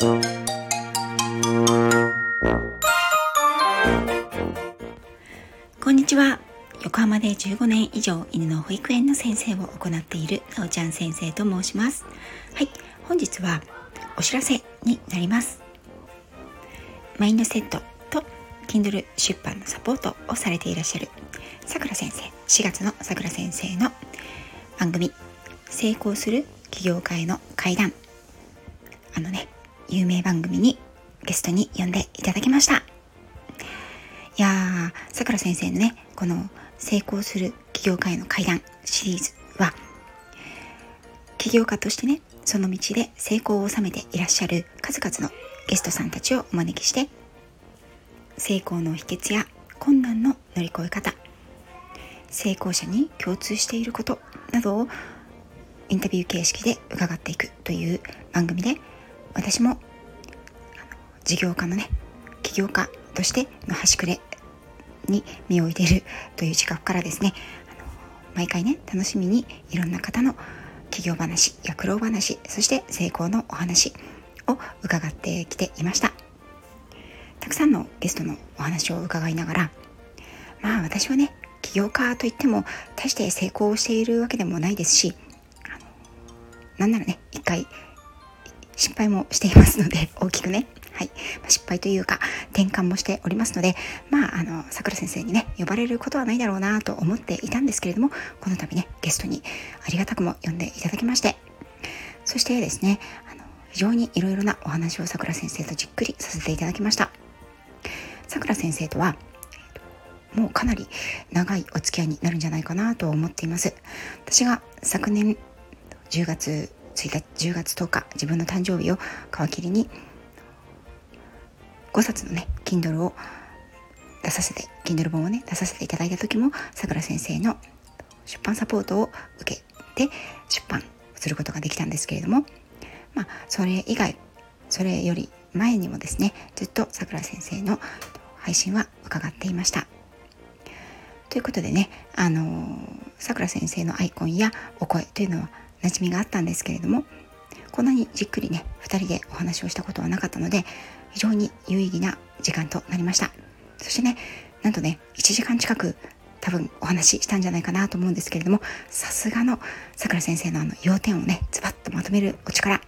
こんにちは。横浜で15年以上犬の保育園の先生を行っているなおちゃん先生と申します。はい。本日はお知らせになります。マインドセットと Kindle 出版のサポートをされていらっしゃるさくら先生。4月のさくら先生の番組成功する起業家への階段。あのね有名番組にゲストに呼んでいただきました。いやーさくら先生のねこの成功する起業家への階段シリーズは起業家としてねその道で成功を収めていらっしゃる数々のゲストさんたちをお招きして成功の秘訣や困難の乗り越え方成功者に共通していることなどをインタビュー形式で伺っていくという番組で私も事業家のね起業家としての端くれに身を置いてるという自覚からですね毎回ね楽しみにいろんな方の起業話や苦労話そして成功のお話を伺ってきていました。たくさんのゲストのお話を伺いながらまあ私はね起業家といっても大して成功しているわけでもないですしなんならね一回失敗もしていますので 大きくね。はい、失敗というか転換もしておりますのでまああのさくら先生にね呼ばれることはないだろうなと思っていたんですけれどもこの度ねゲストにありがたくも呼んでいただきまして。そしてですねあの非常にいろいろなお話をさくら先生とじっくりさせていただきました。さくら先生とはもうかなり長いお付き合いになるんじゃないかなと思っています。私が昨年10月1日10月10日自分の誕生日を皮切りに5冊のね Kindle を出させて Kindle 本をね出させていただいた時もさくら先生の出版サポートを受けて出版することができたんですけれどもまあそれ以外それより前にもですねずっとさくら先生の配信は伺っていました。ということでねあのさくら先生のアイコンやお声というのは馴染みがあったんですけれどもこんなにじっくりね2人でお話をしたことはなかったので非常に有意義な時間となりました。そしてねなんとね1時間近く多分お話ししたんじゃないかなと思うんですけれどもさすがのさくら先生のあの要点をねズバッとまとめるお力。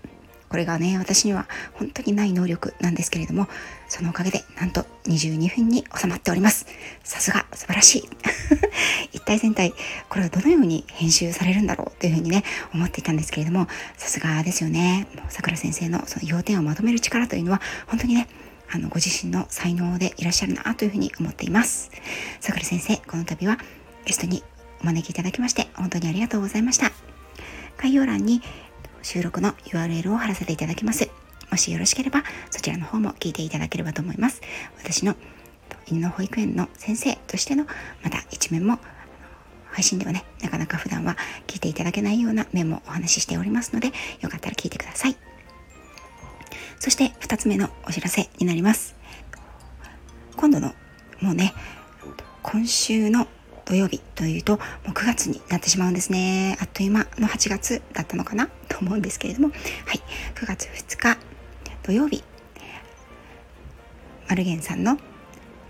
これがね私には本当にない能力なんですけれどもそのおかげでなんと22分に収まっております。さすが素晴らしい。一体全体これはどのように編集されるんだろうというふうにね思っていたんですけれどもさすがですよねさくら先生のその要点をまとめる力というのは本当にねあのご自身の才能でいらっしゃるなというふうに思っていますさくら先生この度はゲストにお招きいただきまして本当にありがとうございました概要欄に収録の URL を貼らせていただきます。もしよろしければそちらの方も聞いていただければと思います。私の犬の保育園の先生としてのまた一面も配信ではね、なかなか普段は聞いていただけないような面もお話ししておりますので、よかったら聞いてください。そして2つ目のお知らせになります。今度のもうね、今週の土曜日というともう9月になってしまうんですね。あっという間の8月だったのかな？と思うんですけれども。はい。9月2日土曜日。マルゲンさんの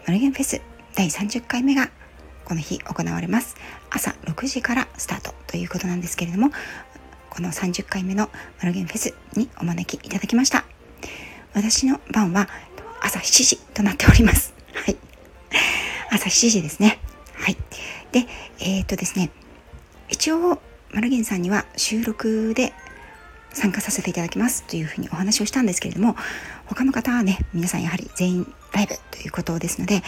マルゲンフェス第30回目がこの日行われます。朝6時からスタートということなんですけれどもこの30回目のマルゲンフェスにお招きいただきました。私の番は朝7時となっております。はい。朝7時ですね。はい。で、えー、っとですね、一応、マルゲンさんには収録で参加させていただきますというふうにお話をしたんですけれども、他の方はね、皆さんやはり全員ライブということですので、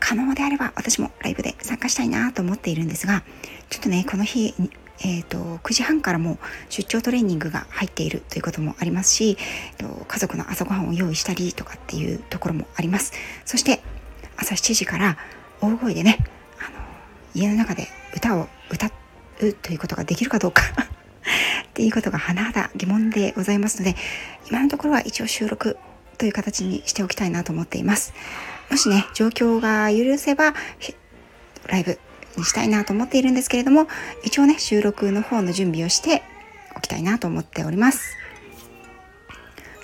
可能であれば私もライブで参加したいなと思っているんですが、ちょっとね、この日、えーと、9時半からも出張トレーニングが入っているということもありますし、えーと、家族の朝ごはんを用意したりとかっていうところもあります。そして朝7時から大声でねあの、家の中で歌を歌うということができるかどうか っていうことが甚だ疑問でございますので今のところは一応収録という形にしておきたいなと思っていますもしね状況が許せばライブにしたいなと思っているんですけれども一応ね収録の方の準備をしておきたいなと思っております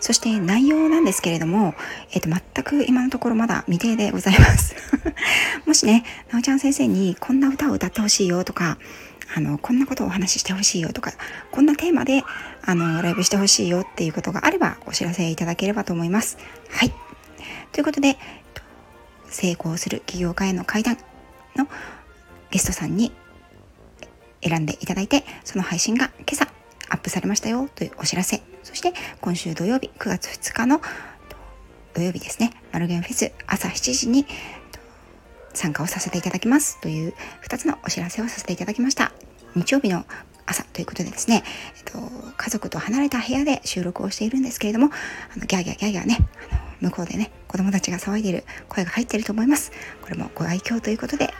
そして内容なんですけれども、えっ、と、全く今のところまだ未定でございます。もしね、なおちゃん先生にこんな歌を歌ってほしいよとか、あの、こんなことをお話ししてほしいよとか、こんなテーマで、あの、ライブしてほしいよっていうことがあれば、お知らせいただければと思います。はい。ということで、成功する起業家への階段のゲストさんに選んでいただいて、その配信が今朝アップされましたよというお知らせ。そして今週土曜日9月2日の土曜日ですね、マルゲンフェス朝7時に参加をさせていただきますという2つのお知らせをさせていただきました。日曜日の朝ということでですね、えっと、家族と離れた部屋で収録をしているんですけれども、あのギャーギャーギャーギャーね、あの向こうでね、子供たちが騒いでいる声が入っていると思います。これもご愛嬌ということで、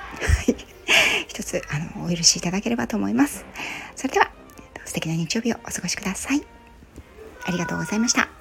一つあのお許しいただければと思います。それでは素敵な日曜日をお過ごしください。ありがとうございました。